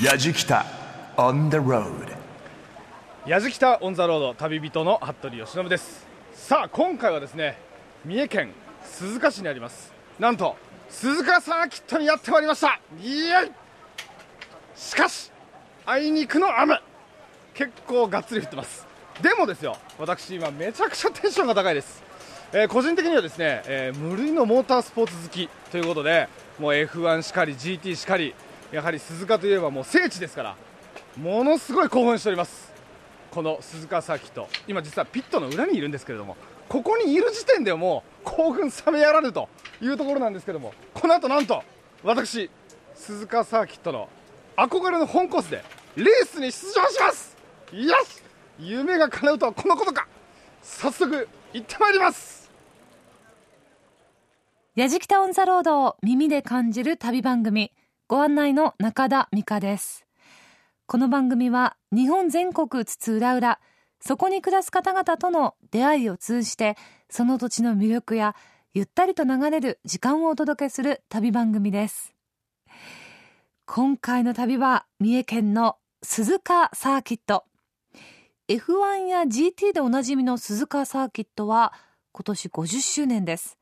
やじきた on the road. やじきたオンザロード旅人の服部由伸です。さあ今回はですね三重県鈴鹿市にあります。なんと鈴鹿サーキットにやってまいりました。イエイ！しかしあいにくの雨結構がっつり降ってます。でもですよ私今めちゃくちゃテンションが高いです、えー個人的にはですね、えー無類のモータースポーツ好きということでもう F1 しかり GT しかりやはり鈴鹿といえばもう聖地ですからものすごい興奮しております。この鈴鹿サーキット。今実はピットの裏にいるんですけれどもここにいる時点でもう興奮冷めやらぬというところなんですけれどもこの後なんと私鈴鹿サーキットの憧れの本コースでレースに出場します。よし夢が叶うとはこのことか。早速行ってまいります。やじきたオンザロードを耳で感じる旅番組。ご案内の中田美香です。この番組は日本全国津々浦々そこに暮らす方々との出会いを通じてその土地の魅力やゆったりと流れる時間をお届けする旅番組です。今回の旅は三重県の鈴鹿サーキット。F1 や GT でおなじみの鈴鹿サーキットは今年50周年です。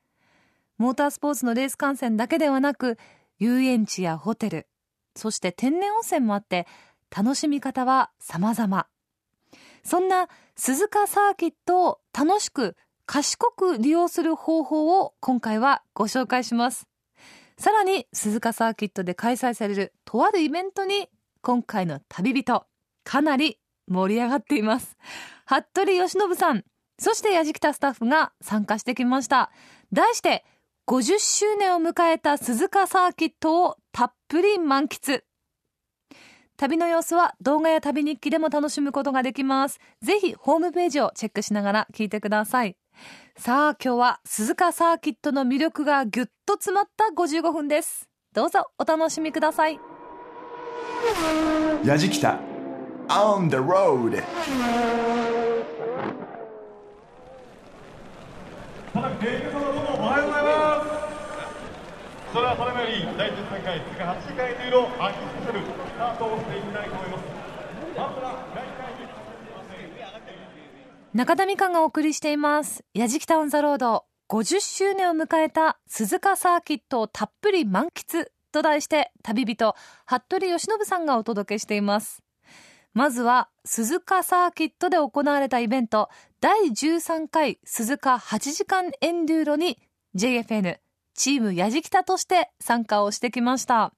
モータースポーツのレース観戦だけではなく遊園地やホテルそして天然温泉もあって楽しみ方は様々。そんな鈴鹿サーキットを楽しく賢く利用する方法を今回はご紹介します。さらに鈴鹿サーキットで開催されるとあるイベントに今回の旅人かなり盛り上がっています。服部由伸さんそしてやじきたスタッフが参加してきました。題して50周年を迎えた鈴鹿サーキットをたっぷり満喫。旅の様子は動画や旅日記でも楽しむことができます。ぜひホームページをチェックしながら聞いてください。さあ今日は鈴鹿サーキットの魅力がぎゅっと詰まった55分です。どうぞお楽しみください。やじきた on the road ただ、芸人様どうもおはようございます。それではそれより第13回次8時間ユーロ秋スペシャルスタートをしていきたいと思います。まずは第1回に中田美香がお送りしています。やじきたオンザロード50周年を迎えた鈴鹿サーキットをたっぷり満喫と題して旅人、服部由伸さんがお届けしています。まずは鈴鹿サーキットで行われたイベント第13回鈴鹿8時間エンデューロに JFN チームやじきたとして参加をしてきました。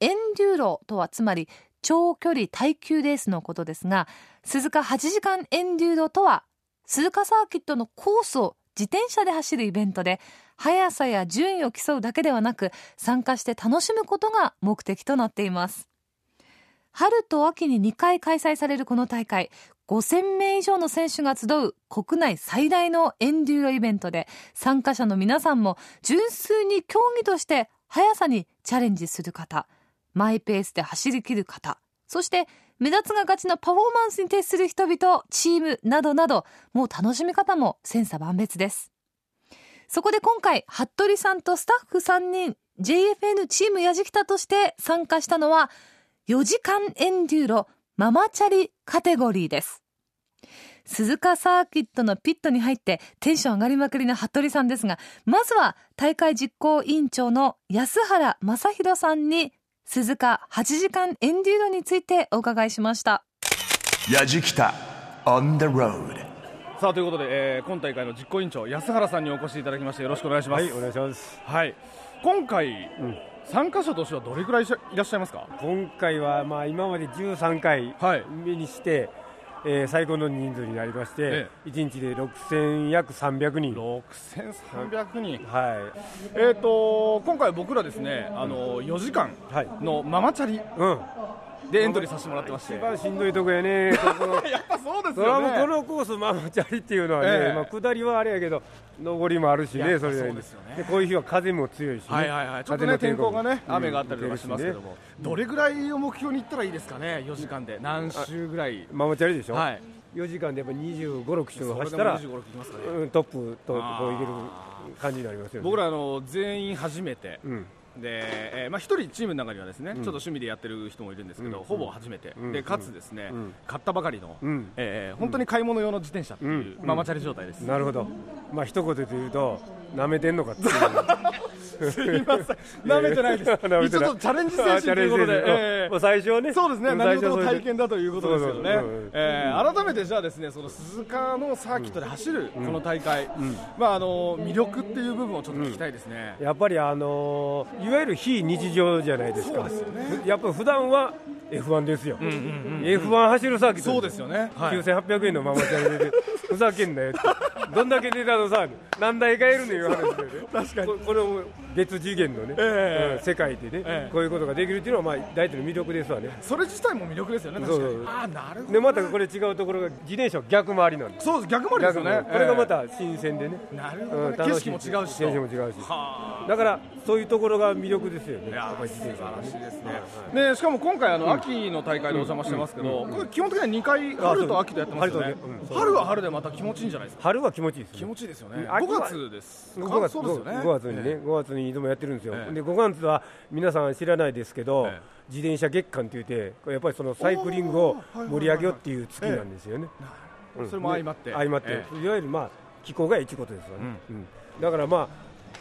エンデューロとはつまり長距離耐久レースのことですが鈴鹿8時間エンデューロとは鈴鹿サーキットのコースを自転車で走るイベントで速さや順位を競うだけではなく参加して楽しむことが目的となっています春と秋に2回開催されるこの大会5000名以上の選手が集う国内最大のエンデューロイベントで参加者の皆さんも純粋に競技として速さにチャレンジする方マイペースで走り切る方そして目立つが勝ちのパフォーマンスに徹する人々チームなどなどもう楽しみ方も千差万別です。そこで今回服部さんとスタッフ3人 JFN チームやじきたとして参加したのは4時間エンデューロママチャリカテゴリーです。鈴鹿サーキットのピットに入ってテンション上がりまくりの服部さんですがまずは大会実行委員長の安原正弘さんに鈴鹿8時間エンデューロについてお伺いしました。やじきた on the road さあということで、えー今大会の実行委員長安原さんにお越しいただきましてよろしくお願いします。はい、お願いします。はい。今回、参加者としてはどれくらいいらっしゃいますか？今回はまあ今まで13回はい目にして、えー最高の人数になりまして、え1日で6000約300人。6300人はえー、と今回僕らですねあの4時間い。はい。のママチャリうん。でエントリーさせてもらってまして。一番しんどいとこやね。ここのやっぱそうですよね。このコースママチャリっていうのはね、ええ。まあ下りはあれやけど上りもあるしね、それそうですよね。でこういう日は風も強いしね。はいはいはい。ちょっとね天候がね雨があったりとかしますけども。も、どれぐらいを目標に行ったらいいですかね4時間で。何周ぐらい？ママチャリでしょ。はい。4時間でやっぱ25、6周走ったら、25、6いきますかね。うんトップとこういける感じになりますよね。僕らあの全員初めてうん。で、えーまあ、一人チームの中にはですね、ちょっと趣味でやってる人もいるんですけど、ほぼ初めて、うん。でかつですね、うん。買ったばかりの、うん。えー本当に買い物用の自転車っていう、うん。ママチャリ状態です、なるほど。まあ一言で言うと舐めてんのかっていう。すいません。舐めてないです。舐めてない。一応チャレンジ精神ということで、えーまあ最初はね。そうですね、ん何事も体験だということですよね。そうそうう。ん、えー改めてじゃあ、ですねその鈴鹿のサーキットで走るこの大会、まあ、あの魅力っていう部分をちょっと聞きたいですね。やっぱりあのーいわゆる非日常じゃないですか。やっぱ普段は F1 ですよ、F1 走るサーキットそうですよね、はい。9800円のママチャリでふざけんなよって。どんだけ値段のさ何台買えるのいう話だよね。確かに。ここの別次元のね、ええ。うん世界でね、ええ。こういうことができるっていうのはまあ大体の魅力ですわね。それ自体も魅力ですよね、確かに。あーなるほどでまたこれ違うところが自転車は逆回りなんです。そうです、逆回りですよね。これがまた新鮮でね、なるほどね、うん景色も違うしと。景色も違うし。はだからそういうところが魅力ですよね。ややっぱり自転車はね。素晴らしいですね。でしかも今回あの秋の大会でお邪魔してますけど、これ基本的には2回春と秋とやってますよね。春は春でまた気持ちいいんじゃないですか？春は気持ちいいです気ね持ちいいですよね。うん秋は5月です。5月そうですよね。5月にね、え5月にいつもやってるんですよ、ええ。で5月は皆さん知らないですけど、ええ。自転車月間って言って、やっぱりそのサイクリングを盛り上げようっていう月なんですよね。うんそれも相まって。ね相まって、えいわゆるまあ気候がいいことですわね、うん。だからま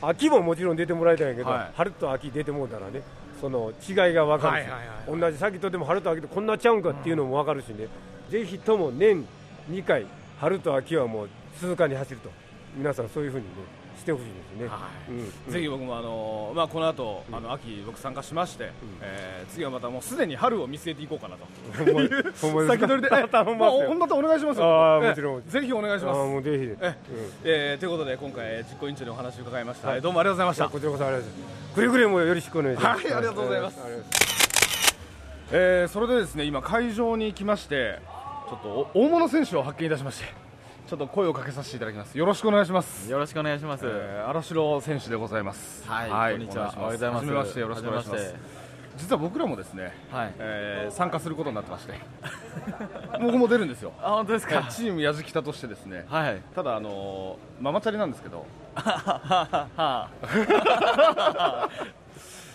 あ、秋ももちろん出てもらいたいんやけど、はい。春と秋出てもうたらね、その違いが分かるし、はいはいはい同じサーキットでも春と秋とこんなちゃうんかっていうのも分かるしね、ぜひとも年2回、春と秋はもう鈴鹿に走ると、皆さんそういうふうにね、してほしいですね。はい。うん。ぜひ僕もあのまあこの後あの秋僕参加しまして、えー次はまたもうすでに春を見据えていこうかなと。ほん先取りで、ますよ。まあ本当とお願いしますよ。もちろん。ぜひお願いします。もうぜひ、えうん。えーということで今回えー実行委員長にお話を伺いました、はい。えーどうもありがとうございました。こちらこそありがとうございます。くれぐれもよろしくお願いします。はいありがとうございます。えーそれでですね今会場に来ましてちょっとお大物選手を発見いたしましてちょっと声をかけさせていただきますよろしくお願いしますよろしくお願いします。えー荒城選手でございますはい、こんにちは。お願いしますはじめましてよろしくお願いします実は僕らもですね。はい。えー参加することになってまして 僕も出るんですよあ、本当ですか？チームやじきたとしてですねはい。ただあのーママチャリなんですけどは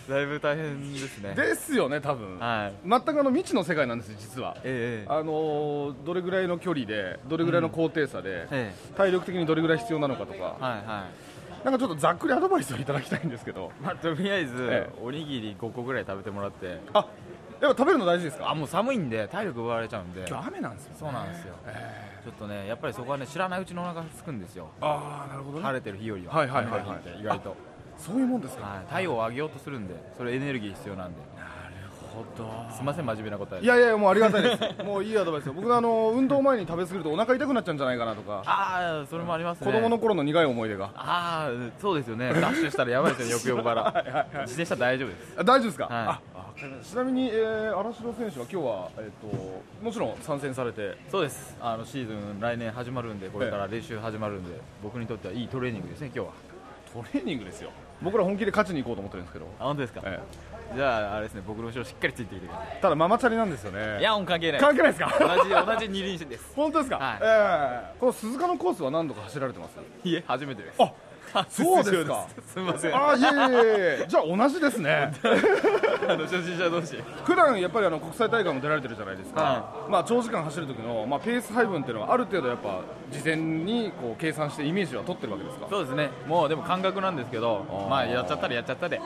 だいぶ大変ですね。ですよね多分、はい。全くあの未知の世界なんですよ実はええあのーどれぐらいの距離でどれぐらいの高低差で、え体力的にどれぐらい必要なのかとか、えはいはなんかちょっとざっくりアドバイスをいただきたいんですけどい。まあとりあえず、えおにぎり5個ぐらい食べてもらって。あやっぱ食べるの大事ですか？あ、もう寒いんで体力奪われちゃうんで。今日雨なんですよ、ね、そうなんですよ。ちょっとね、やっぱりそこはね、知らないうちのお腹が空くんですよ。ああなるほどね晴れてる日よりは。はいはいはいはい意外と。そういうもんですか。はい。体温を上げようとするんで、それエネルギー必要なんで。ほど。すみません、真面目な答えで。いやいやもうありがたいです。もういいアドバイスよ僕あの運動前に食べ過ぎるとお腹痛くなっちゃうんじゃないかなとか。ああ、それもありますね。子供の頃の苦い思い出が。ああそうですよね。ダッシュしたらやばいですよねよくよくから自転車大丈夫です。あ大丈夫ですか、はい。ちなみに、えー、荒城選手は今日は、えー、ともちろん参戦されてそうです。あのシーズン来年始まるんでこれから練習始まるんで僕にとってはいいトレーニングですね今日は。トレーニングですよ僕ら本気で勝ちに行こうと思ってるんですけど、あ本当ですか、えじゃああれですね僕の後ろしっかりついてきてくださえただママチャリなんですよね。いいや関係ない。関係ないですか？同じ同じ二輪車です。本当ですか、はい。ええ。この鈴鹿のコースは何度か走られてます？いえ初めてです。あそうですか？すみません。あいえいえじゃあ同じですね。あの初心者同士。普段やっぱりあの国際大会も出られてるじゃないですか、はまあ長時間走る時の、まあ、ペース配分っていうのはある程度やっぱ事前にこう計算してイメージは取ってるわけですか？そうですね。もうでも感覚なんですけどまあやっちゃったらやっちゃったで。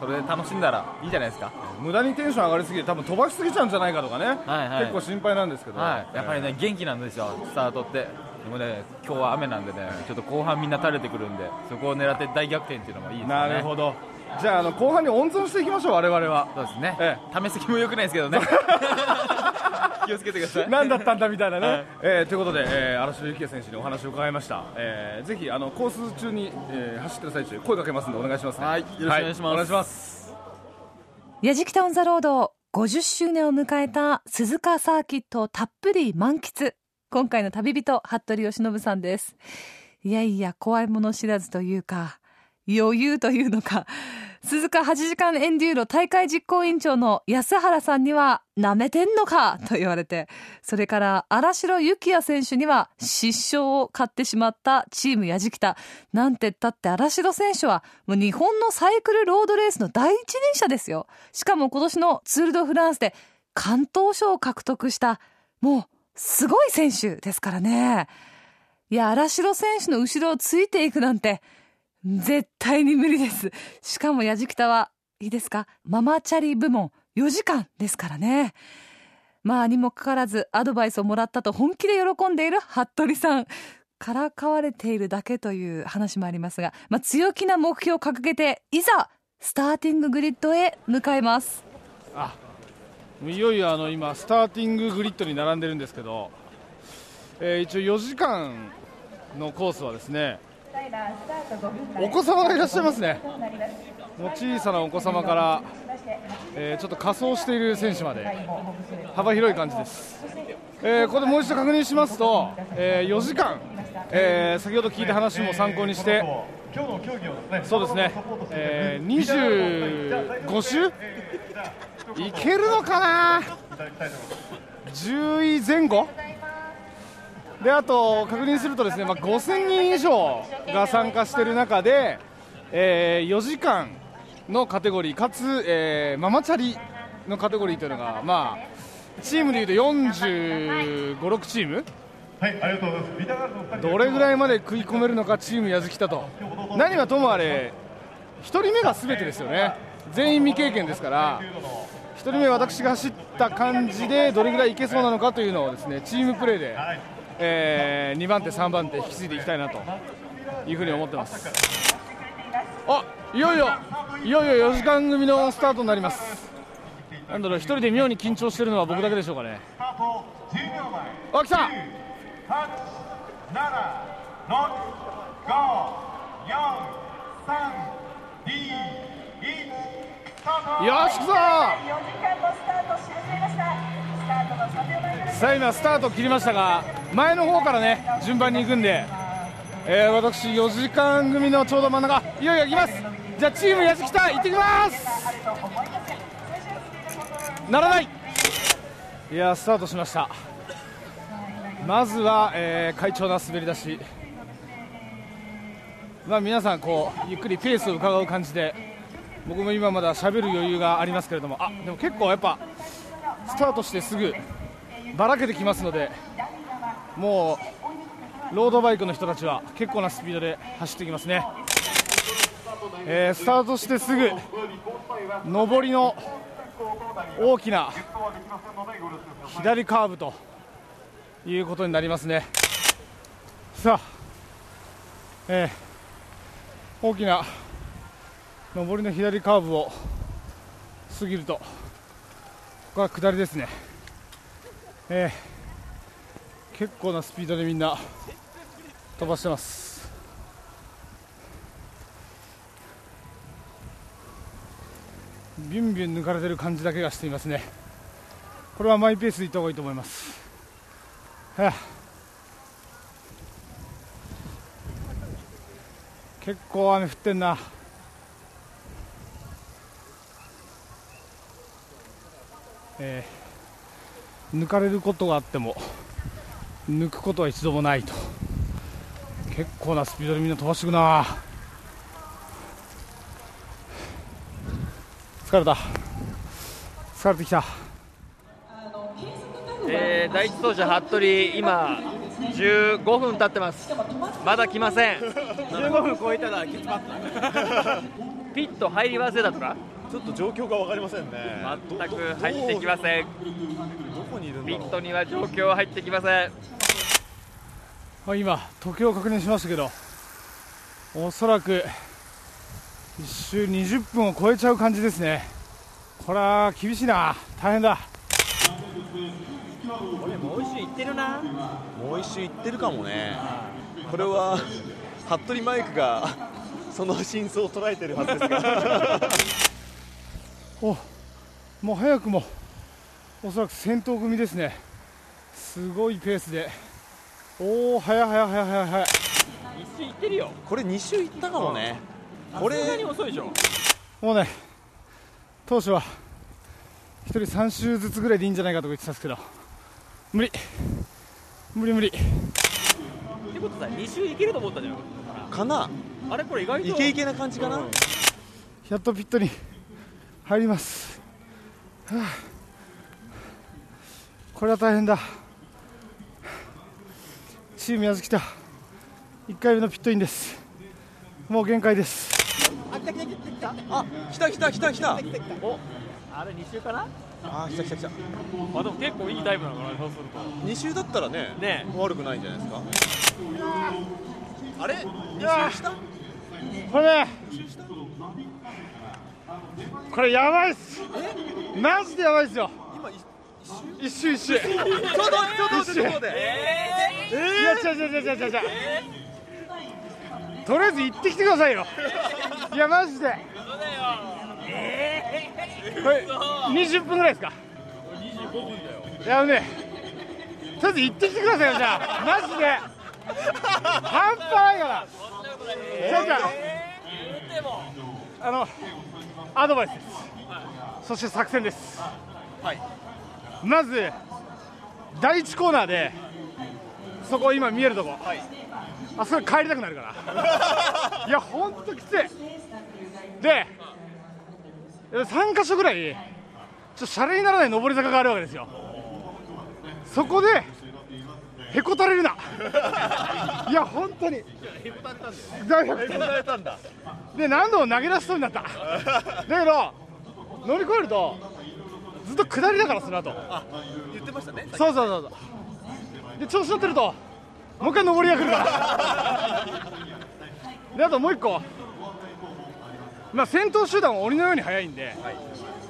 それで楽しんだらいいじゃないですか。無駄にテンション上がりすぎて多分飛ばしすぎちゃうんじゃないかとかね、結構心配なんですけど、はい、やっぱりね、元気なんですよ、スタートって。でもね、今日は雨なんでね、ちょっと後半みんな垂れてくるんで、そこを狙って大逆転っていうのもいいですよね。なるほど。じゃああの後半に温存していきましょう我々は。そうですね。え試す気も良くないですけどね。気をつけてください。何だったんだみたいなね、はい。えーということで、えー、荒城幸也選手にお話を伺いました、えーぜひあのコース中に、えー走ってる最中声かけますんでお願いしますね。はい。よろしくお願いします。お願いします。やじきたオンザロード50周年を迎えた鈴鹿サーキットをたっぷり満喫今回の旅人服部由伸さんですいやいや怖いもの知らずというか余裕というのか鈴鹿8時間エンデューロ大会実行委員長の安原さんには、舐めてんのかと言われて、それから荒城幸也選手には失笑を買ってしまったチームやじきた。なんてったって荒城選手は、もう日本のサイクルロードレースの第一人者ですよ。しかも今年のツールドフランスで関東賞を獲得した、もうすごい選手ですからね。いや、荒城選手の後ろをついていくなんて、絶対に無理です。しかもやじきたは、いいですか？ママチャリ部門4時間ですからね。まあにもかかわらずアドバイスをもらったと本気で喜んでいる服部さん。からかわれているだけという話もありますが、まあ強気な目標を掲げて、いざ、スターティンググリッドへ向かいます。あいよいよあの今スターティンググリッドに並んでるんですけど、えー一応4時間のコースはですねお子様がいらっしゃいますね。もう小さなお子様から、えーちょっと仮装している選手まで幅広い感じです、えーここでもう一度確認しますと、え4時間、えー先ほど聞いた話も参考にして今日の競技をですね。そうですね、えー25周いけるのかな10位前後であと確認するとですね、まあ、5000人以上が参加している中で、え4時間のカテゴリーかつ、えーママチャリのカテゴリーというのが、まあ、チームでいうと45、6チームはいありがとうございます。ビタガールどれぐらいまで食い込めるのかチームやずきたと。何はともあれ1人目が全てですよね。全員未経験ですから1人目私が走った感じでどれぐらいいけそうなのかというのをですねチームプレーで、え2番手3番手引き継いでいきたいなというふうに思ってます。あいよいよいよいよ4時間組のスタートになります。なんだろう1人で妙に緊張してるのは僕だけでしょうかね。スタート10秒前。あ来た八七六五四三二一スタートよしくぞ。4時間のスタートし始めましたスタートの3秒前ですさあ今スタート切りましたが前の方からね順番に行くんで、えー私4時間組のちょうど真ん中いよいよ行きます。じゃあチームやじきた行ってきます。ならない。いやスタートしました。まずは、えー快調な滑り出し。まあ皆さんこうゆっくりペースを伺う感じで僕も今まだ喋る余裕がありますけれども。あでも結構やっぱスタートしてすぐばらけてきますのでもうロードバイクの人たちは結構なスピードで走ってきますね、えースタートしてすぐ上りの大きな左カーブということになりますね。さあ、えー大きな上りの左カーブを過ぎるとここは下りですね。えー結構なスピードでみんな飛ばしてます。ビュンビュン抜かれてる感じだけがしていますね。これはマイペースでいった方がいいと思います。は あ結構雨降ってんな。えー抜かれることがあっても抜くことは一度もないと。結構なスピードでみんな飛ばしてくな。疲れた。疲れてきた、第一走者服部今15分経ってます。まだ来ません。15分超えたらきつかった。ピット入り忘れたとか？ちょっと状況が分かりませんね。全く入ってきません。どこにいる。ピットには状況は入ってきません。あ今時計を確認しましたけどおそらく1周20分を超えちゃう感じですね。これは厳しいな。大変だってるな。もう一周行ってるかもね。これは服部マイクがその真相を捉えてるはずですから。おもう早くもおそらく先頭組ですね。すごいペースで。おお早い早い早い早い早い。一周いってるよ。これ2周行ったかもね。こさすがにれ遅いでしょ。もうね当初は1人3周ずつぐらいでいいんじゃないかとか言ってたんですけど無理。無理無理。ってことさ2周いけると思ったじゃん。かな。あれこれ意外と。イケイケな感じかな、やっとピットに入ります、はあ。これは大変だ。チームやずきた。1回目のピットインです。もう限界です。あ来た来た来た来たおあれ2周かな？あ来た来た来た。あでも結構いいタイムなのかなそうすると。2周だったらねね。悪くないんじゃないですか。あれ？2周した？これね。これやばいっす。マジでやばいっすよ。一周一周。ちょっとちょっと待ってちょっと待っていや違う違う違う違う違う。違うとりあえず行ってきてくださいよ。いやマジでこれ20分ぐらいですか？25分だよ。いやねとりあえず行ってきてくださいよじゃあ。マジで。半端ないから。じゃあじゃああのアドバイスです。そして作戦です。はい。まず第1コーナーでそこ今見えるとこ、あそこに帰りたくなるから。いやほんときつい。で3箇所ぐらいちょっとシャレにならない上り坂があるわけですよ。そこでへこたれるな。いや本当に。へこたれたんだ。で何度も投げ出しそうになった。だけど乗り越えるとずっと下りだからその後。言ってましたねそうそうそうそう。で調子乗ってるともう一回上りが来るから。であともう一個まあ先頭集団は鬼のように速いんで、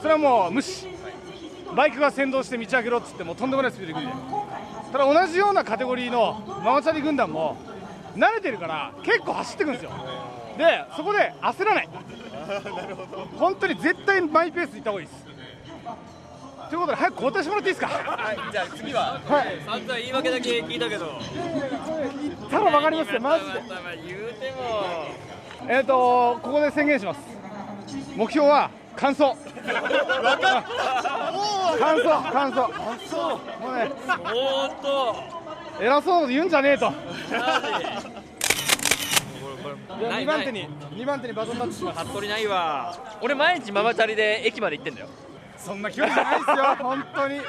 それはもう無視。バイクが先導して道開けろっつってもとんでもないスピードで来る。んでただ同じようなカテゴリーのママチャリ軍団も慣れてるから結構走ってくんですよ。でそこで焦らない。本当に絶対マイペースで行った方がいいです。ということで早く交代してもらっていいですか？はい。じゃあ次ははい。散々言い訳だけ聞いたけど。たら分かりますよマジで。言うてもえっ、とここで宣言します。目標は完走。完走完走。もうね偉そう言うんじゃねえと。でない2番手に2番手にバトンタッチします。服部ないわ。俺毎日ママチャリで駅まで行ってんだよ。そんな距離じゃないですよ本当に。よし。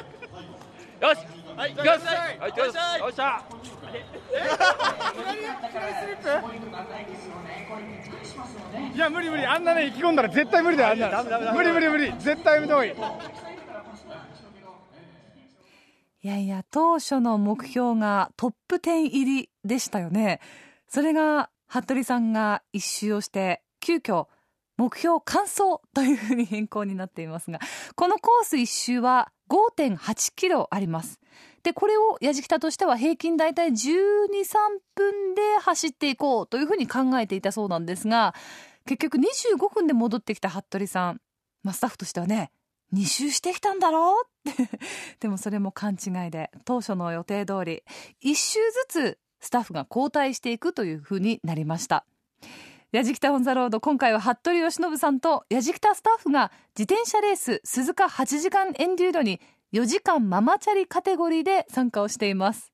はい行きます。はい行きます。よっしゃいや無理無理。あんなね意気込んだら絶対無理だよあんな。無理無理無理。絶対やめた方がいい。いやいや、当初の目標がトップ10入りでしたよね。それが、服部さんが一周をして、急遽、目標完走というふうに変更になっていますが、このコース一周は5.8キロあります。で、これを矢敷北としては平均大体12、3分で走っていこうというふうに考えていたそうなんですが、結局25分で戻ってきた服部さん。まあ、スタッフとしてはね、2周してきたんだろうって。でもそれも勘違いで、当初の予定通り、1周ずつスタッフが交代していくというふうになりました。ヤジキタオンザロード、今回は服部義信さんとヤジキタスタッフが自転車レース鈴鹿8時間エンデューロに4時間ママチャリカテゴリーで参加をしています。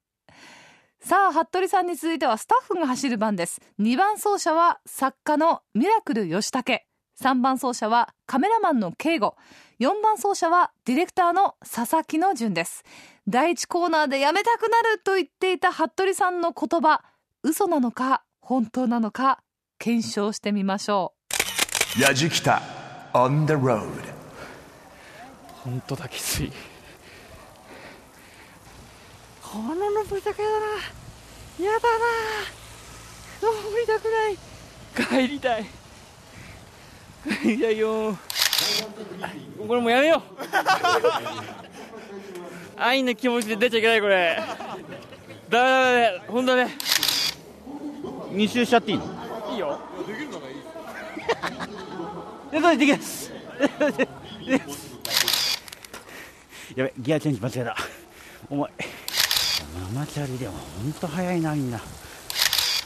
さあ、服部さんに続いてはスタッフが走る番です。2番走者は作家のミラクル吉武。3番走者はカメラマンの慶吾。4番走者はディレクターの佐々木の順です。第1コーナーでやめたくなると言っていた服部さんの言葉、嘘なのか本当なのか検証してみましょやじきた on the road 本当だきついこの登り坂やだな。やだな。登りたくない。帰りたい。帰りたいよ。これもうやめよう。愛の気持ちで出ちゃいけないこれ。ダメダメダメ本当ね。2周しちゃっていいの？いいよ。できるのがいいできます。やべギアチェンジ間違えた。重いママチャリでも本当速いなみんな。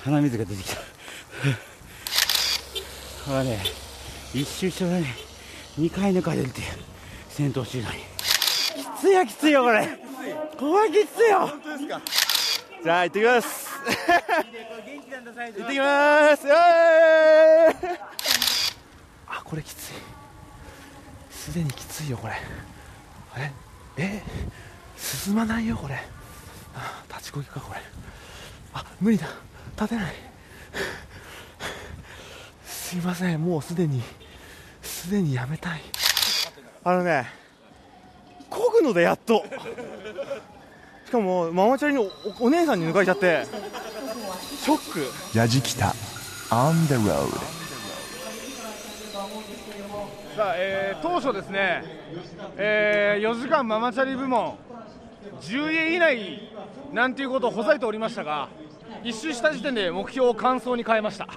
鼻水が出てきた。これはね一周したらね2回抜かれるっていう先頭集団に。きついやきついよこれ。これきついよ。じゃあ行ってきます。行ってきます。あこれきつい。すでにきついよこれ。ええ？進まないよこれ。立ちこぎかこれ。あ無理だ。立てない。すいません。もうすでにすでにやめたい。あのねこぐのでやっと。しかもママチャリのおお姉さんに抜かれちゃって。ショック。やじきた。On the road さあ、えー当初ですね、え4時間ママチャリ部門10位以内なんていうことをほざいておりましたが一周した時点で目標を完走に変えました、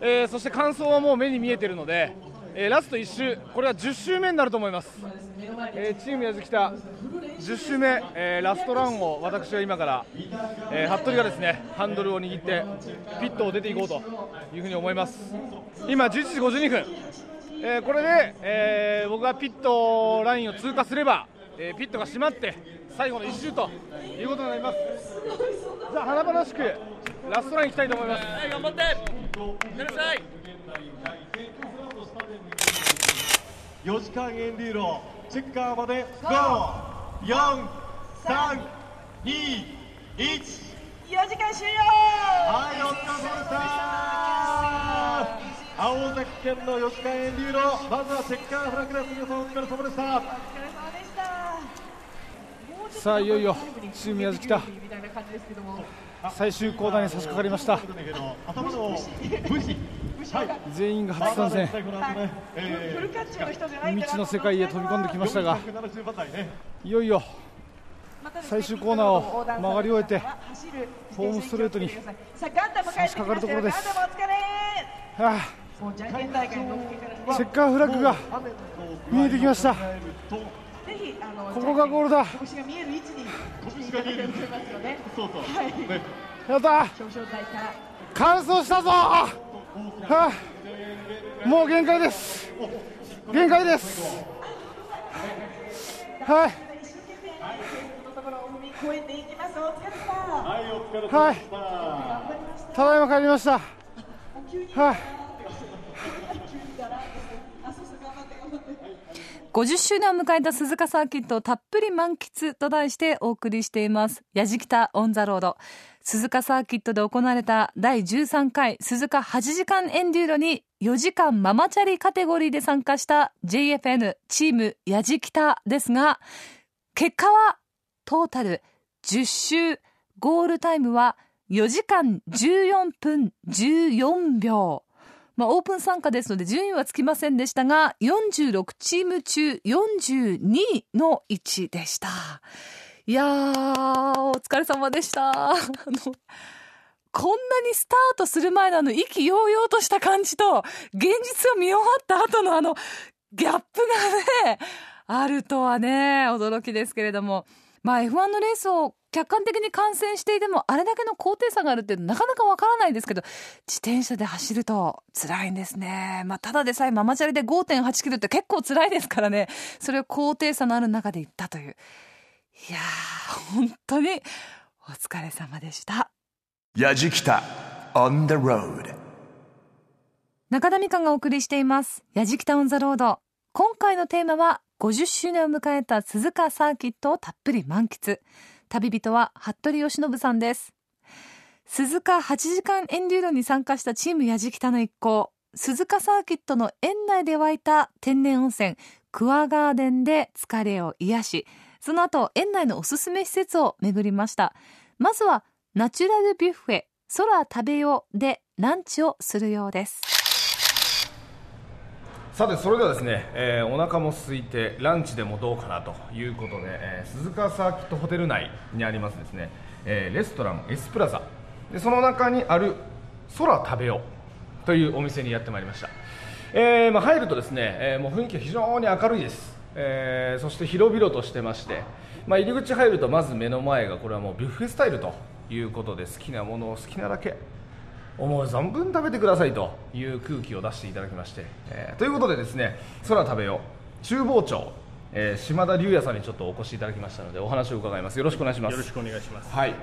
えーそして完走はもう目に見えているので、えーラスト1周これは10周目になると思います、えーチームやじきた10周目、えーラストランを私は今から、えー服部がですねハンドルを握ってピットを出ていこうというふうに思います。今11時52分。えーこれで、えー僕がピットラインを通過すれば、えーピットが閉まって最後の1周ということになります。じゃあ華々しくラストライン行きたいと思います。頑張ってください4時間エンデューロチェッカーまで54321 4時間終了。はい、お疲れ様でした。青崎県の吉川エンデューロまずはチェッカーフラッグです。皆さんお疲れ様でしたさあいよいよチームやじきた。みたいな感じですけども最終コーナーに差し掛かりました。頭の V はい全員が初参戦フルカッチの人じゃない未知の世界へ飛び込んできましたが470番台ね。いよいよ最終コーナーを曲がり終えてホームストレートに差し掛かるところです。チェッカーフラッグが見えてきました。ぜひあのここがゴールだ。拳が見える位置に拳が見えると思いますよねそうそう。はい。やった。表彰台から。完走したぞ。はあもう限界です。限界です。はい。のところを踏み越えていきますお疲れ様はい、お疲れ様はい。でしたただいま帰りました。はい50周年を迎えた鈴鹿サーキットをたっぷり満喫と題してお送りしています。やじきたオンザロード。鈴鹿サーキットで行われた第13回鈴鹿8時間エンデューロに4時間ママチャリカテゴリーで参加した JFN チームやじきたですが、結果はトータル10周、ゴールタイムは4時間14分14秒。まあ、オープン参加ですので順位はつきませんでしたが、46チーム中42位の位置でした。いやー、お疲れ様でした。あの、こんなにスタートする前のあの意気揚々とした感じと、現実を見終わった後のあの、ギャップがね、あるとはね、驚きですけれども。まあ F1 のレースを客観的に観戦していても、あれだけの高低差があるってなかなかわからないですけど、自転車で走ると辛いんですね。まあただでさえママチャリで5.8キロって結構辛いですからね。それを高低差のある中で行ったという。いやー、本当にお疲れ様でした。やじきた On the road 中田美香がお送りしています。やじきたオンザロード。今回のテーマは50周年を迎えた鈴鹿サーキットをたっぷり満喫。旅人は服部義信さんです。鈴鹿8時間エンデューロに参加したチームやじきたの一行。鈴鹿サーキットの園内で湧いた天然温泉、クアガーデンで疲れを癒し、その後園内のおすすめ施設を巡りました。まずはナチュラルビュッフェ、空食べようでランチをするようです。さてそれではですね、えーお腹も空いてランチでもどうかなということで、えー鈴鹿サーキットホテル内にありますですね、えーレストランエスプラザ。でその中にある空食べようというお店にやってまいりました、えーまあ、入るとですね、えもう雰囲気が非常に明るいです、えそして広々としてまして、まあ、入り口入るとまず目の前がこれはもうビュッフェスタイルということで好きなものを好きなだけ思う存分食べてくださいという空気を出していただきまして、えーということでですね空食べよう厨房長、えー島田龍也さんにちょっとお越しいただきましたのでお話を伺います。よろしくお願いします。よろしくお願いします。はい。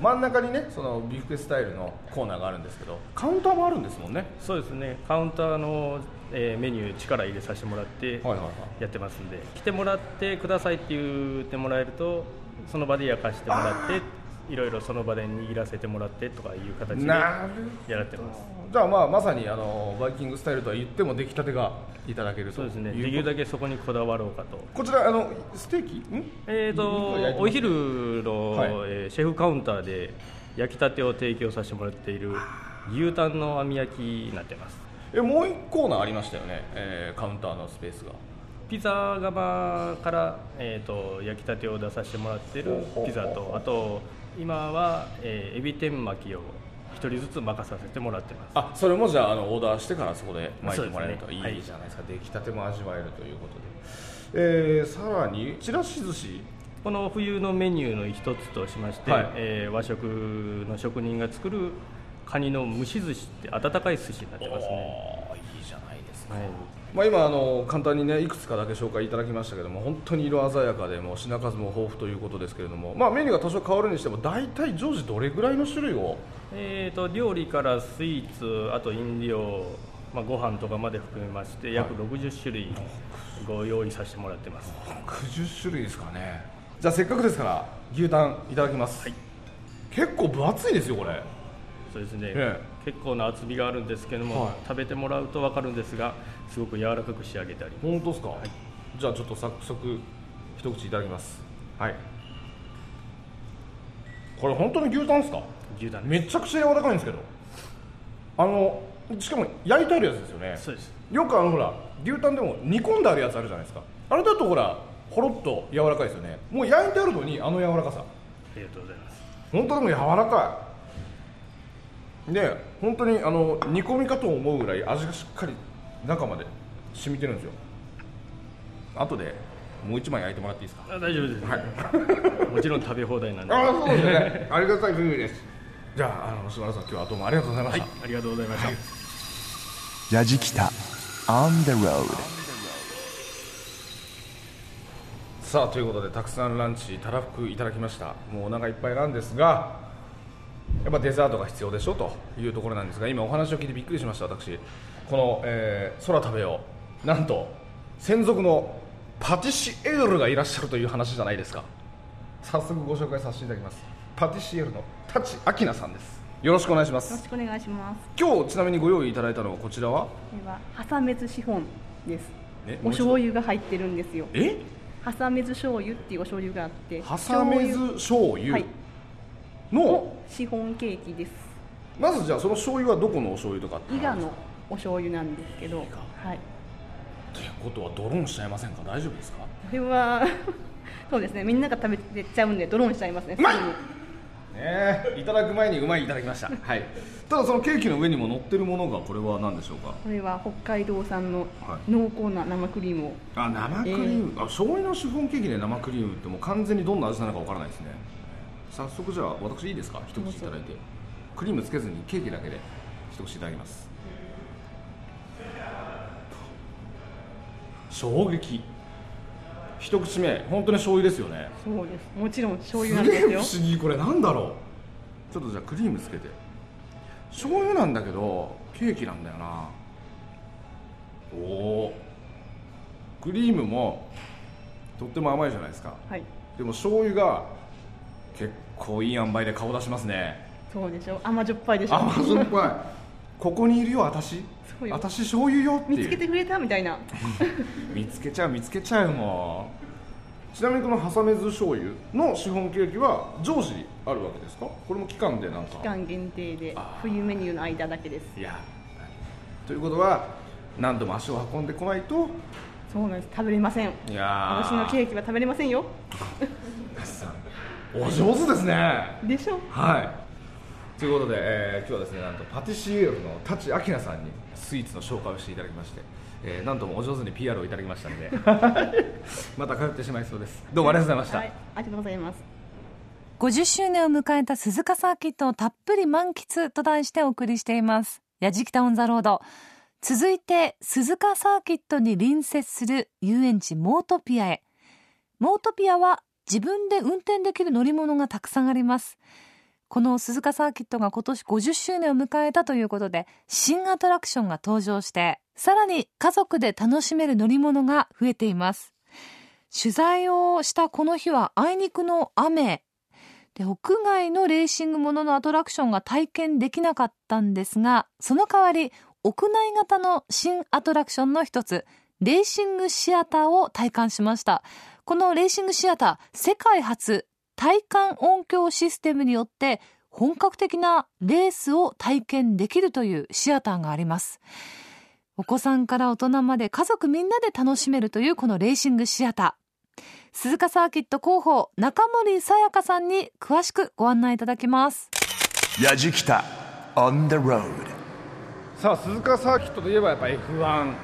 真ん中にねそのビュッフェスタイルのコーナーがあるんですけどカウンターもあるんですもんね。そうですね。カウンターの、えーメニュー力入れさせてもらってはいはいはい。やってますんで、来てもらってくださいって言ってもらえるとその場で焼かしてもらっていろいろその場で握らせてもらってとかいう形でやられてます。じゃあまあまさにあのバイキングスタイルとは言っても出来たてがいただけるとそうですね。できるだけそこにこだわろうかと。こちらあのステーキ？ん？えー、とお昼の、はい。えーシェフカウンターで焼きたてを提供させてもらっている牛タンの網焼きになってます。えもう一コーナーありましたよね、えーカウンターのスペースが。ピザ窯から、えー、と焼きたてを出させてもらってるピザとあと今は、えーエビ天巻きを一人ずつ任させてもらってます。あそれもじゃああのオーダーしてからそこで巻いてもらえるといいじゃないですか、出来たても味わえるということで、えーさらにちらし寿司？この冬のメニューの一つとしまして、はい。えー和食の職人が作るカニの蒸し寿司って温かい寿司になってますね。いいじゃないですか、はいまあ、今あの簡単にねいくつかだけ紹介いただきましたけども本当に色鮮やかでもう品数も豊富ということですけれども、まあ、メニューが多少変わるにしても大体常時どれぐらいの種類を？えー、と料理からスイーツあと飲料、まあ、ご飯とかまで含めまして約60種類ご用意させてもらってます。60種類ですかね。じゃあせっかくですから牛タンいただきます、結構分厚いですよこれ。そうですね、え結構な厚みがあるんですけども、はい。食べてもらうと分かるんですがすごく柔らかく仕上げてあり。ます本当ですか、じゃあちょっと早速一口いただきます。はい。これ本当に牛タンですか？牛タンめちゃくちゃ柔らかいんですけど。あのしかも焼いてあるやつですよね。そうです。よくあのほら牛タンでも煮込んであるやつあるじゃないですか。あれだとほらほろっと柔らかいですよね。もう焼いてあるのにあの柔らかさ。ありがとうございます。本当でも柔らかい。で本当にあの煮込みかと思うぐらい味がしっかり中まで染みてるんですよ。後でもう一枚焼いてもらっていいですか？あ大丈夫です、はい。もちろん食べ放題なんで。あそうですね。ありがたい限りです。じゃああの島田さん今日はどうもありがとうございました、ありがとうございました、やじきた On the road さあということでたくさんランチたらふくいただきました。もうお腹いっぱいなんですがやっぱデザートが必要でしょというところなんですが今お話を聞いてびっくりしました私この、えー空食べようなんと専属のパティシエールがいらっしゃるという話じゃないですか早速ご紹介させていただきますパティシエールの舘明菜さんですよろしくお願いしまよろすしくお願いします。今日ちなみにご用意いただいたのはこちらは？これは挟めずシフォンです。お醤油が入ってるんですよ。え？挟めず醤油っていうお醤油があって。挟めず醤油？はい。の？シフォンケーキです。まずじゃあその醤油はどこのお醤油とかって伊賀のお醤油なんですけど。はい。ということはドローンしちゃいませんか？大丈夫ですか？これは そうですね。みんなが食べてっちゃうんでドローンしちゃいますね。すぐに。ねえいただく前にうまいいただきました。はい。ただそのケーキの上にも乗ってるものがこれは何でしょうか？これは北海道産のはい。濃厚な生クリームを。あ生クリーム、あ醤油のシフォンケーキで生クリームってもう完全にどんな味なのかわからないですね。早速じゃあ私いいですか？一口いただいて。クリームつけずにケーキだけで一口いただきます衝撃一口目本当に醤油ですよねそうです。もちろん醤す油なんですよ。げえ不思議これなんだろうちょっとじゃあクリームつけて醤油なんだけどケーキなんだよなおおクリームもとっても甘いじゃないですかはい。でも醤油が結構いい塩梅で顔出しますねそうでしょ。甘じょっぱいでしょ。甘酸っぱいここにいるよ私。私醤油よって見つけてくれたみたいな。見つけちゃう見つけちゃうもう。ちなみにこの挟めず醤油のシフォンケーキは常時あるわけですか？これも期間でなんか。期間限定で冬メニューの間だけです。いやということは何度も足を運んでこないと。そうなんです。食べれません。いやー。私のケーキは食べれませんよ。お上手ですね。でしょ？はいということで、えー今日はですねなんとパティシエールの舘明菜さんにスイーツの紹介をしていただきまして、えーなんともお上手に PR をいただきましたので また通ってしまいそうですどうもありがとうございました、はい。ありがとうございます。50周年を迎えた鈴鹿サーキットをたっぷり満喫と題してお送りしています。やじきたオンザロード。続いて、鈴鹿サーキットに隣接する遊園地モートピアへ。モートピアは自分で運転できる乗り物がたくさんあります。この鈴鹿サーキットが今年50周年を迎えたということで、新アトラクションが登場して、さらに家族で楽しめる乗り物が増えています。取材をしたこの日はあいにくの雨。で、屋外のレーシングもののアトラクションが体験できなかったんですが、その代わり、屋内型の新アトラクションの一つ、レーシングシアターを体感しました。このレーシングシアター、世界初、体感音響システムによって、本格的なレースを体験できるというシアターがあります。お子さんから大人まで家族みんなで楽しめるというこのレーシングシアター。鈴鹿サーキット広報中森さやかさんに詳しくご案内いただきます。やじきた on the road さあ鈴鹿サーキットといえばやっぱ F1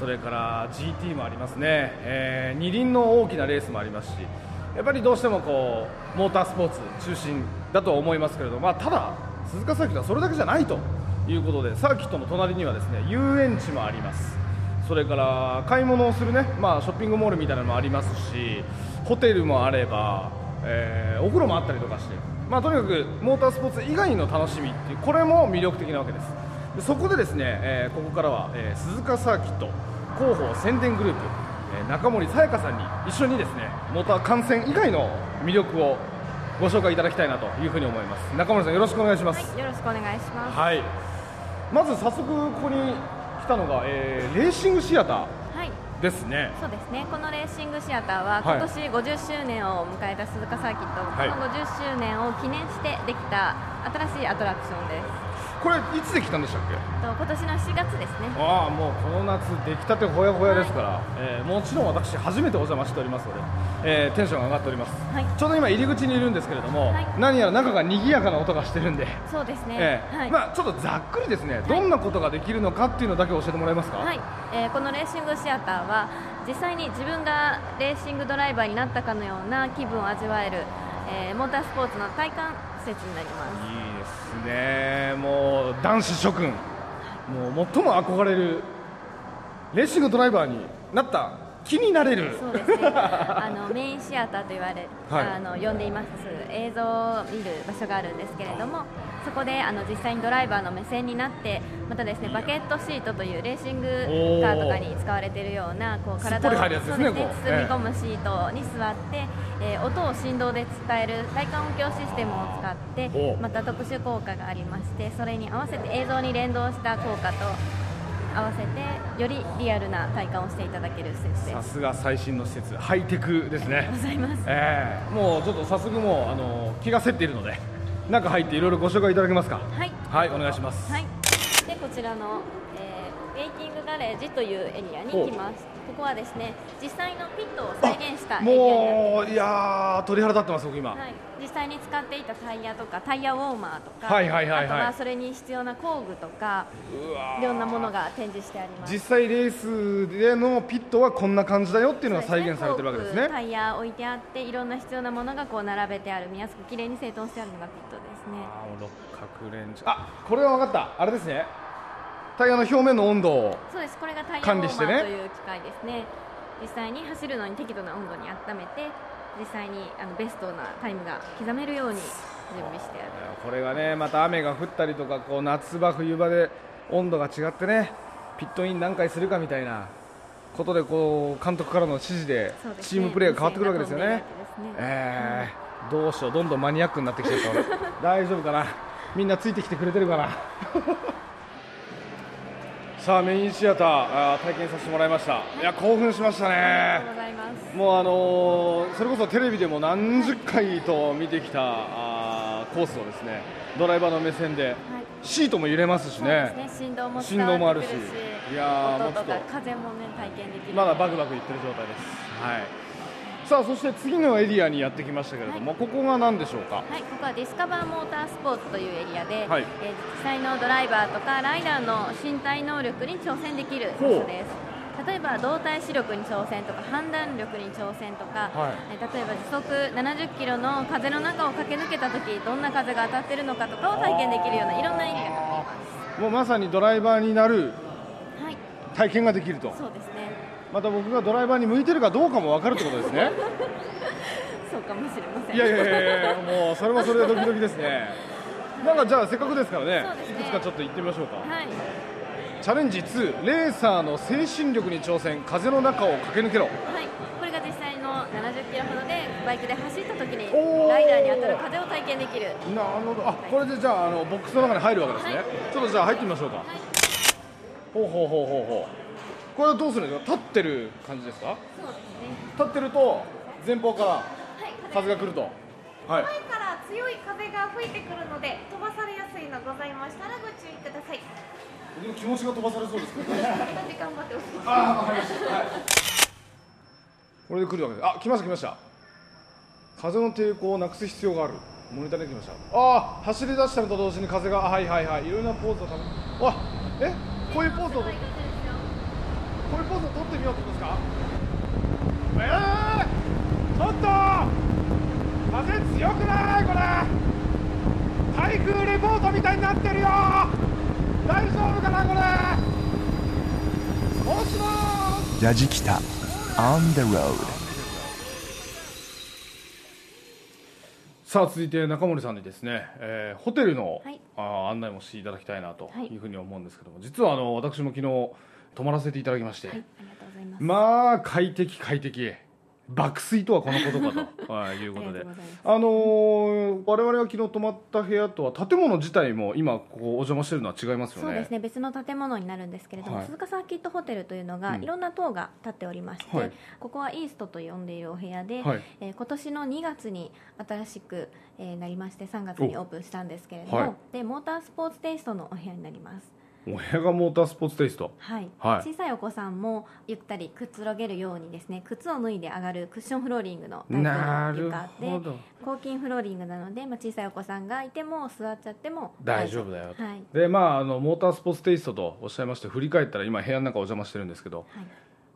それから GT もありますね、えー二輪の大きなレースもありますしやっぱりどうしてもこうモータースポーツ中心だとは思いますけれど、まあ、ただ鈴鹿サーキットはそれだけじゃないということでサーキットの隣にはですね遊園地もあります。それから買い物をするね、まあ、ショッピングモールみたいなのもありますしホテルもあれば、えーお風呂もあったりとかして、まあ、とにかくモータースポーツ以外の楽しみっていうこれも魅力的なわけです。でそこでですね、えーここからは、えー鈴鹿サーキット広報宣伝グループ、中森さやかさんに一緒にですねモーター観戦以外の魅力をご紹介いただきたいなというふうに思います中森さんよろしくお願いします、よろしくお願いします。はい、まず早速ここに来たのが、えーレーシングシアタはい。ーですねそうですね。このレーシングシアターははい今年50周年を迎えた鈴鹿サーキット、はいこの50周年を記念してできた新しいアトラクションです。これいつできたんでしたっけ？と今年の7月ですね。ああもうこの夏出来たてほやほやですから、えーもちろん私初めてお邪魔しておりますので、えーテンションが上がっております、はい。ちょうど今入り口にいるんですけれども、はい。何やら中が賑やかな音がしてるんで、そうですね。えーはい。まあ、ちょっとざっくりですね、どんなことができるのかっていうのだけ教えてもらえますか、はい、えーこのレーシングシアターは実際に自分がレーシングドライバーになったかのような気分を味わえる、えーモータースポーツの体感施設になります。いいね。もう男子諸君。もう最も憧れるレーシングドライバーになった。気になれる。そうですね。あのメインシアターと言われ、はい。あの呼んでいます。映像を見る場所があるんですけれども、そこであの実際にドライバーの目線になって、またですねバケットシートというレーシングカーとかに使われているようなこう体をねそう。こう包み込むシートに座って、えー音を振動で伝える体感音響システムを使ってまた特殊効果がありまして、それに合わせて映像に連動した効果と合わせてよりリアルな体感をしていただける施設です。さすが最新の施設ハイテクですね。ございます。ええ。もうちょっと早速もうあの気がせっているので中入っていろいろご紹介いただけますか？はい。はいお願いします。はい。でこちらの、えー、ウェイティングガレージというエリアに行きます。ここはですね、実際のピットを再現したエリアになってもういやー鳥肌立ってます僕今、はい、実際に使っていたタイヤとかタイヤウォーマーとか、はいはいはいはい。あとはそれに必要な工具とかいろんなものが展示してあります。実際レースでのピットはこんな感じだよっていうのが再現されてるわけですね。フォークタイヤ置いてあっていろんな必要なものがこう並べてある見やすく綺麗に整頓してあるのがピットですね。あ六角レンチあこれは分かった。あれですねタイヤの表面の温度をそうです。これがタイヤという機械ですね。実際に走るのに適度な温度に温めて実際にあのベストなタイムが刻めるように準備してある。これがねまた雨が降ったりとかこう夏場冬場で温度が違ってねピットイン何回するかみたいなことでこう監督からの指示でチームプレーが変わってくるわけですよね。えーどうしよう。どんどんマニアックになってきちゃった。俺大丈夫かな。みんなついてきてくれてるかなさあメインシアターあー体験させてもらいました。い。や興奮しましたね。もうあのーそれこそテレビでも何十回と見てきたあーコースをですねドライバーの目線で、シートも揺れますしね。すね。振動も振動もあるし。いやーも音とうちょっと。か風もね体験できる。まだバクバクいってる状態です。はいさあそして次のエリアにやってきましたけれども、ここが何でしょうか？はい、ここはディスカバーモータースポーツというエリアで、はい。えー実際のドライバーとかライダーの身体能力に挑戦できる場所です。例えば動体視力に挑戦とか判断力に挑戦とか、はい。えー例えば時速70キロの風の中を駆け抜けた時どんな風が当たってるのかとかを体験できるようないろんな意味が入っています。もうまさにドライバーになるはい。体験ができると。そうですねまた僕がドライバーに向いてるかどうかも分かるってことですね。そうかもしれません。いやいやいやいやもうそれもそれでドキドキですね。なんかじゃあせっかくですからねね。いくつかちょっと行ってみましょうか。はい。チャレンジ2レーサーの精神力に挑戦風の中を駆け抜けろ。はい、これが実際の70キロほどでバイクで走った時にライダーに当たる風を体験できる。なるほど。あこれでじゃああのボックスの中に入るわけですね、ちょっとじゃあ入ってみましょうか、ほうほうほうほうほうこれはどうするんですか？立ってる感じですか？そうですね。立ってると前方から風が来ると。はい。前から強い風が吹いてくるので飛ばされやすいのございましたらご注意ください。でも気持ちが飛ばされそうですけどね。頑張っておきます。あーわかりました。はい。これで来るわけです。あ来ました来ました。風の抵抗をなくす必要がある。モニターできました。ああ走り出したのと同時に風があはいはいはい。いろいろなポーズをあえ？こういうポーズをこういうポーズを取ってみようってことですか？ええー、ちょっと！風強くないこれ！台風レポートみたいになってるよ！大丈夫かなこれ？もしもーし！ラジキタ。On the road さあ続いて中森さんにですね、えーホテルの、はい。あー案内もしていただきたいなとはいいうふうに思うんですけども、実はあの私も昨日泊まらせていただきまして、はいありがとうございます。まあ快適快適。爆睡とはこのことかと。はいいうことで。あのー我々が昨日泊まった部屋とは建物自体も今ここお邪魔してるのは違いますよね。そうですね。別の建物になるんですけれども、はい。鈴鹿サーキットホテルというのが、うん。いろんな棟が建っておりまして、はい。ここはイーストと呼んでいるお部屋で、はい。えー今年の2月に新しく、えーなりまして3月にオープンしたんですけれども、はい。でモータースポーツテイストのお部屋になりますお部屋がモータースポーツテイスト。はい、はい。小さいお子さんもゆったりくつろげるようにですね靴を脱いで上がるクッションフローリングのタイプなるの床でほど抗菌フローリングなので、まあ、小さいお子さんがいても座っちゃっても大丈夫。だよと、はい。でまああのモータースポーツテイストとおっしゃいまして振り返ったら今部屋の中お邪魔してるんですけど、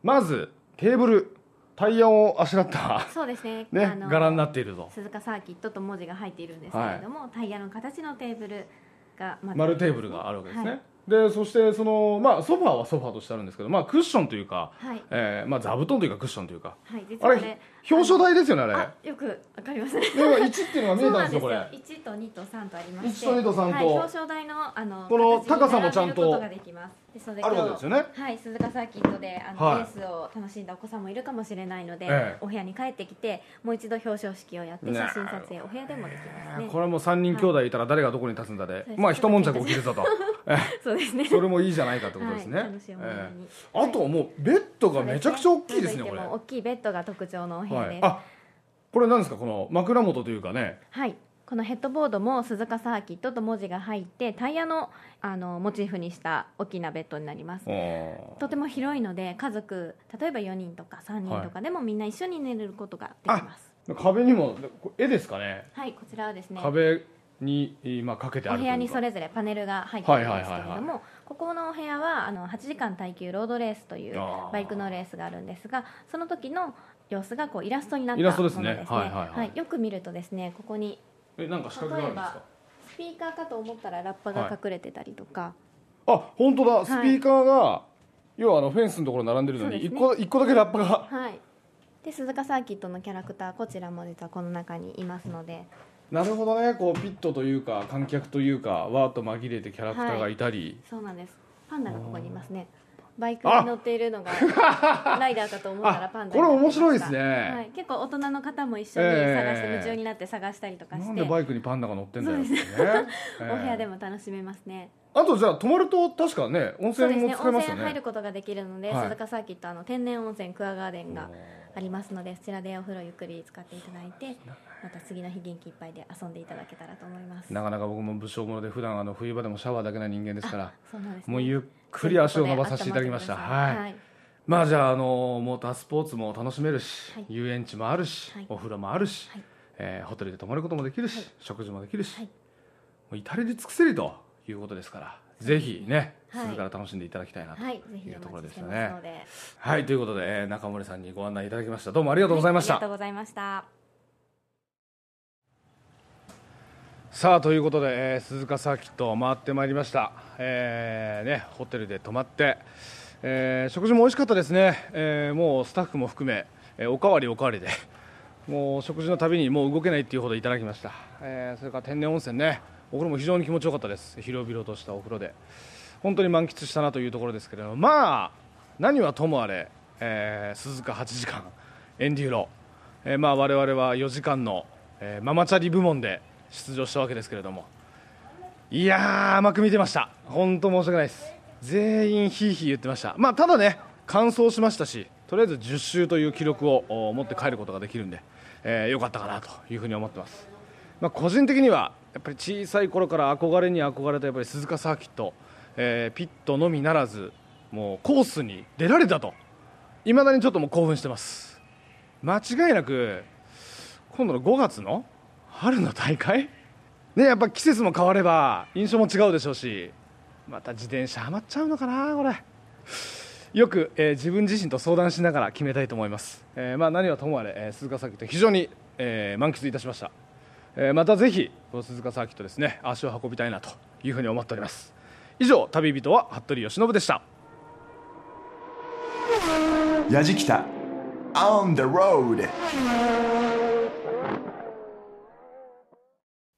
まずテーブルタイヤをあしらった。そうですね。ね柄になっていると鈴鹿サーキットと文字が入っているんですけれども、タイヤの形のテーブルがま丸テーブルがあるわけですね、はいでそしてその、まあ、ソファーはソファーとしてあるんですけど、まあ、クッションというか、はい。えーまあ、座布団というかクッションというか、はい、実あれはね表彰台ですよねあれ。あよくわかりますねで今1っていうのが見えたんですよ。これ。1と2と3とありまして。1と2と3と。はい、表彰台のあのこの形に高さもちゃんと並べることができます。ですのであるわけですよね。はい、鈴鹿サーキットであの、はい。レースを楽しんだお子さんもいるかもしれないので、ええ。お部屋に帰ってきてもう一度表彰式をやって写真撮影お部屋でもできますね。これも3人兄弟いたら誰がどこに立つんだで、はい。まあ一悶着起きるぞと。え そうですね。それもいいじゃないかってことですね、あともうベッドがめちゃくちゃ大きいですねこれ。も大きいベッドが特徴のお部屋で。す、はい、あこれなんですか？この枕元というかね。はい、このヘッドボードも鈴鹿サーキットと文字が入ってタイヤのあのモチーフにした大きなベッドになります。おとても広いので家族例えば4人とか3人とかでもみんな一緒に寝れることができます。壁にも絵ですかね。はいこちらはですね。壁に今かけてあお部るというか。屋にそれぞれパネルが入っているんですけれはいはいはいどもここのお部屋はあの8時間耐久ロードレースというバイクのレースがあるんですがその時の様子がこうイラストになったイラストですね。はいはいはい。よく見るとですねここにえなんか仕掛けがあるんですか？スピーカーかと思ったらラッパが隠れてたりとか、あ本当だ。はい。スピーカーが、要はあのフェンスのところに並んでるのに一、そうですね個一個だけラッパが。はい。で鈴鹿サーキットのキャラクターこちらも実はこの中にいますのでなるほどね。こうピットというか観客というかわーっと紛れてキャラクターがいたり、そうなんです。パンダがここにいますね。バイクに乗っているのが ライダーかと思ったらパンダこれ面白いですね。はい、結構大人の方も一緒に探して、ええ夢中になって探したりとかして。なんでバイクにパンダが乗ってんだよってね。お部屋でもも楽しめますね。あとじゃあ泊まると確かね温泉も使えますよ泉入るねことができるので、はい。鈴鹿サーキットあの天然温泉クアガーデンがありますのでそちらでお風呂ゆっくり使っていただいてまた次の日元気いっぱいで遊んでいただけたらと思います。なかなか僕も武将者で普段あの冬場でもシャワーだけな人間ですからそうなんですね。もうゆっくり足を伸ばさせていただきました。はい、はい。まあじゃああのモータースポーツも楽しめるし、はい。遊園地もあるし、はい。お風呂もあるし、はい。えーホテルで泊まることもできるし、食事もできるし、もう至れり尽くせりということですからぜひね、はい。鈴から楽しんでいただきたいなとはい、うところですよね。ますので。はい。ということで、えー中森さんにご案内いただきました。どうもありがとうございました、ありがとうございました。さあということで、えー鈴鹿サーキットを回ってまいりました、えーね、ホテルで泊まって、えー食事も美味しかったですね、えーもうスタッフも含め、えーおかわりおかわりでもう食事のたびにもう動けないっていうほどいただきました、えーそれから天然温泉ねお風呂も非常に気持ちよかったです。広々としたお風呂で。本当に満喫したなというところですけれども。まあ何はともあれ、えー鈴鹿8時間エンデューロ、えーまあ我々は4時間の、えーママチャリ部門で出場したわけですけれども。いやー甘く見てました。本当申し訳ないです。全員ヒーヒー言ってました。まあただね完走しましたしとりあえず10周という記録を持って帰ることができるんで、えーよかったかなというふうに思ってます。まあ、個人的にはやっぱり小さい頃から憧れに憧れたやっぱり鈴鹿サーキット、えーピットのみならずもうコースに出られたといまだにちょっともう興奮してます。間違いなく今度の5月の春の大会？ねやっぱ季節も変われば印象も違うでしょうしまた自転車ハマっちゃうのかなこれ。よく、えー自分自身と相談しながら決めたいと思います、えーまあ、何はともあれ、えー鈴鹿サーキット非常に、え満喫いたしました、えまたぜひこの鈴鹿サーキットですね足を運びたいなというふうに思っております。以上旅人は服部由伸でした。やじきた。On the road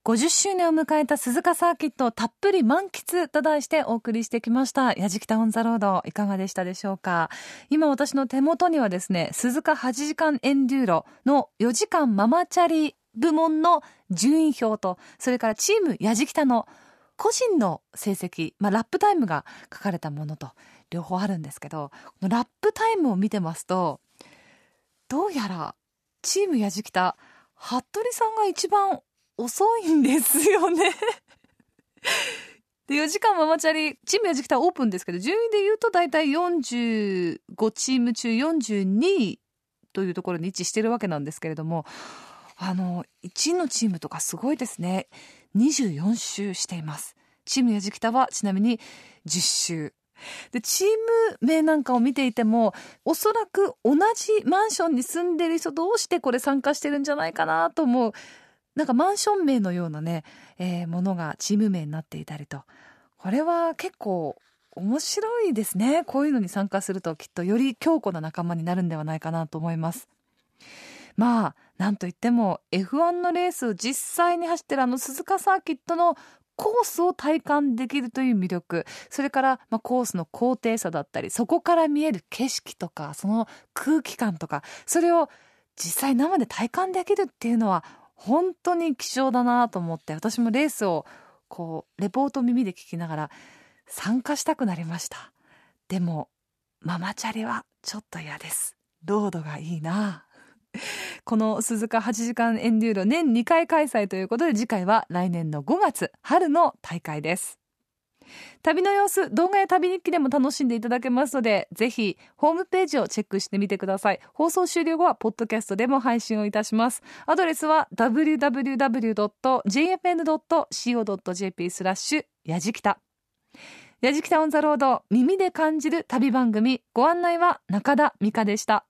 50周年を迎えた鈴鹿サーキットをたっぷり満喫と題してお送りしてきました。やじきたオンザロードいかがでしたでしょうか？今私の手元にはですね、鈴鹿8時間エンデューロの4時間ママチャリ部門の順位表と、それからチームやじきたの個人の成績、まあ、ラップタイムが書かれたものと両方あるんですけど、このラップタイムを見てますと、どうやらチームやじきた、服部さんが一番遅いんですよねで、4時間ママチャリ、チームやじきたオープンですけど、順位で言うと大体45チーム中42位というところに位置してるわけなんですけれども、あの、1位のチームとかすごいですね。24周しています。チームやじきたはちなみに10周。で、チーム名なんかを見ていても、おそらく同じマンションに住んでる人どうしてこれ参加してるんじゃないかなと思う。なんかマンション名のようなね、えーものがチーム名になっていたりと。これは結構面白いですね。こういうのに参加するときっとより強固な仲間になるんではないかなと思います。まあ、なんといっても F1 のレースを実際に走ってるあの鈴鹿サーキットのコースを体感できるという魅力それから、まあ、コースの高低差だったりそこから見える景色とかその空気感とかそれを実際生で体感できるっていうのは本当に希少だなと思って私もレースをこうレポート耳で聞きながら参加したくなりました。でもママチャリはちょっと嫌です。ロードがいいな。この鈴鹿8時間エンデューロ年2回開催ということで次回は来年の5月春の大会です。旅の様子動画や旅日記でも楽しんでいただけますのでぜひホームページをチェックしてみてください。放送終了後はポッドキャストでも配信をいたします。アドレスは www.jfn.co.jp スラッシュやじきた。やじきたオンザロード耳で感じる旅番組。ご案内は中田美香でした。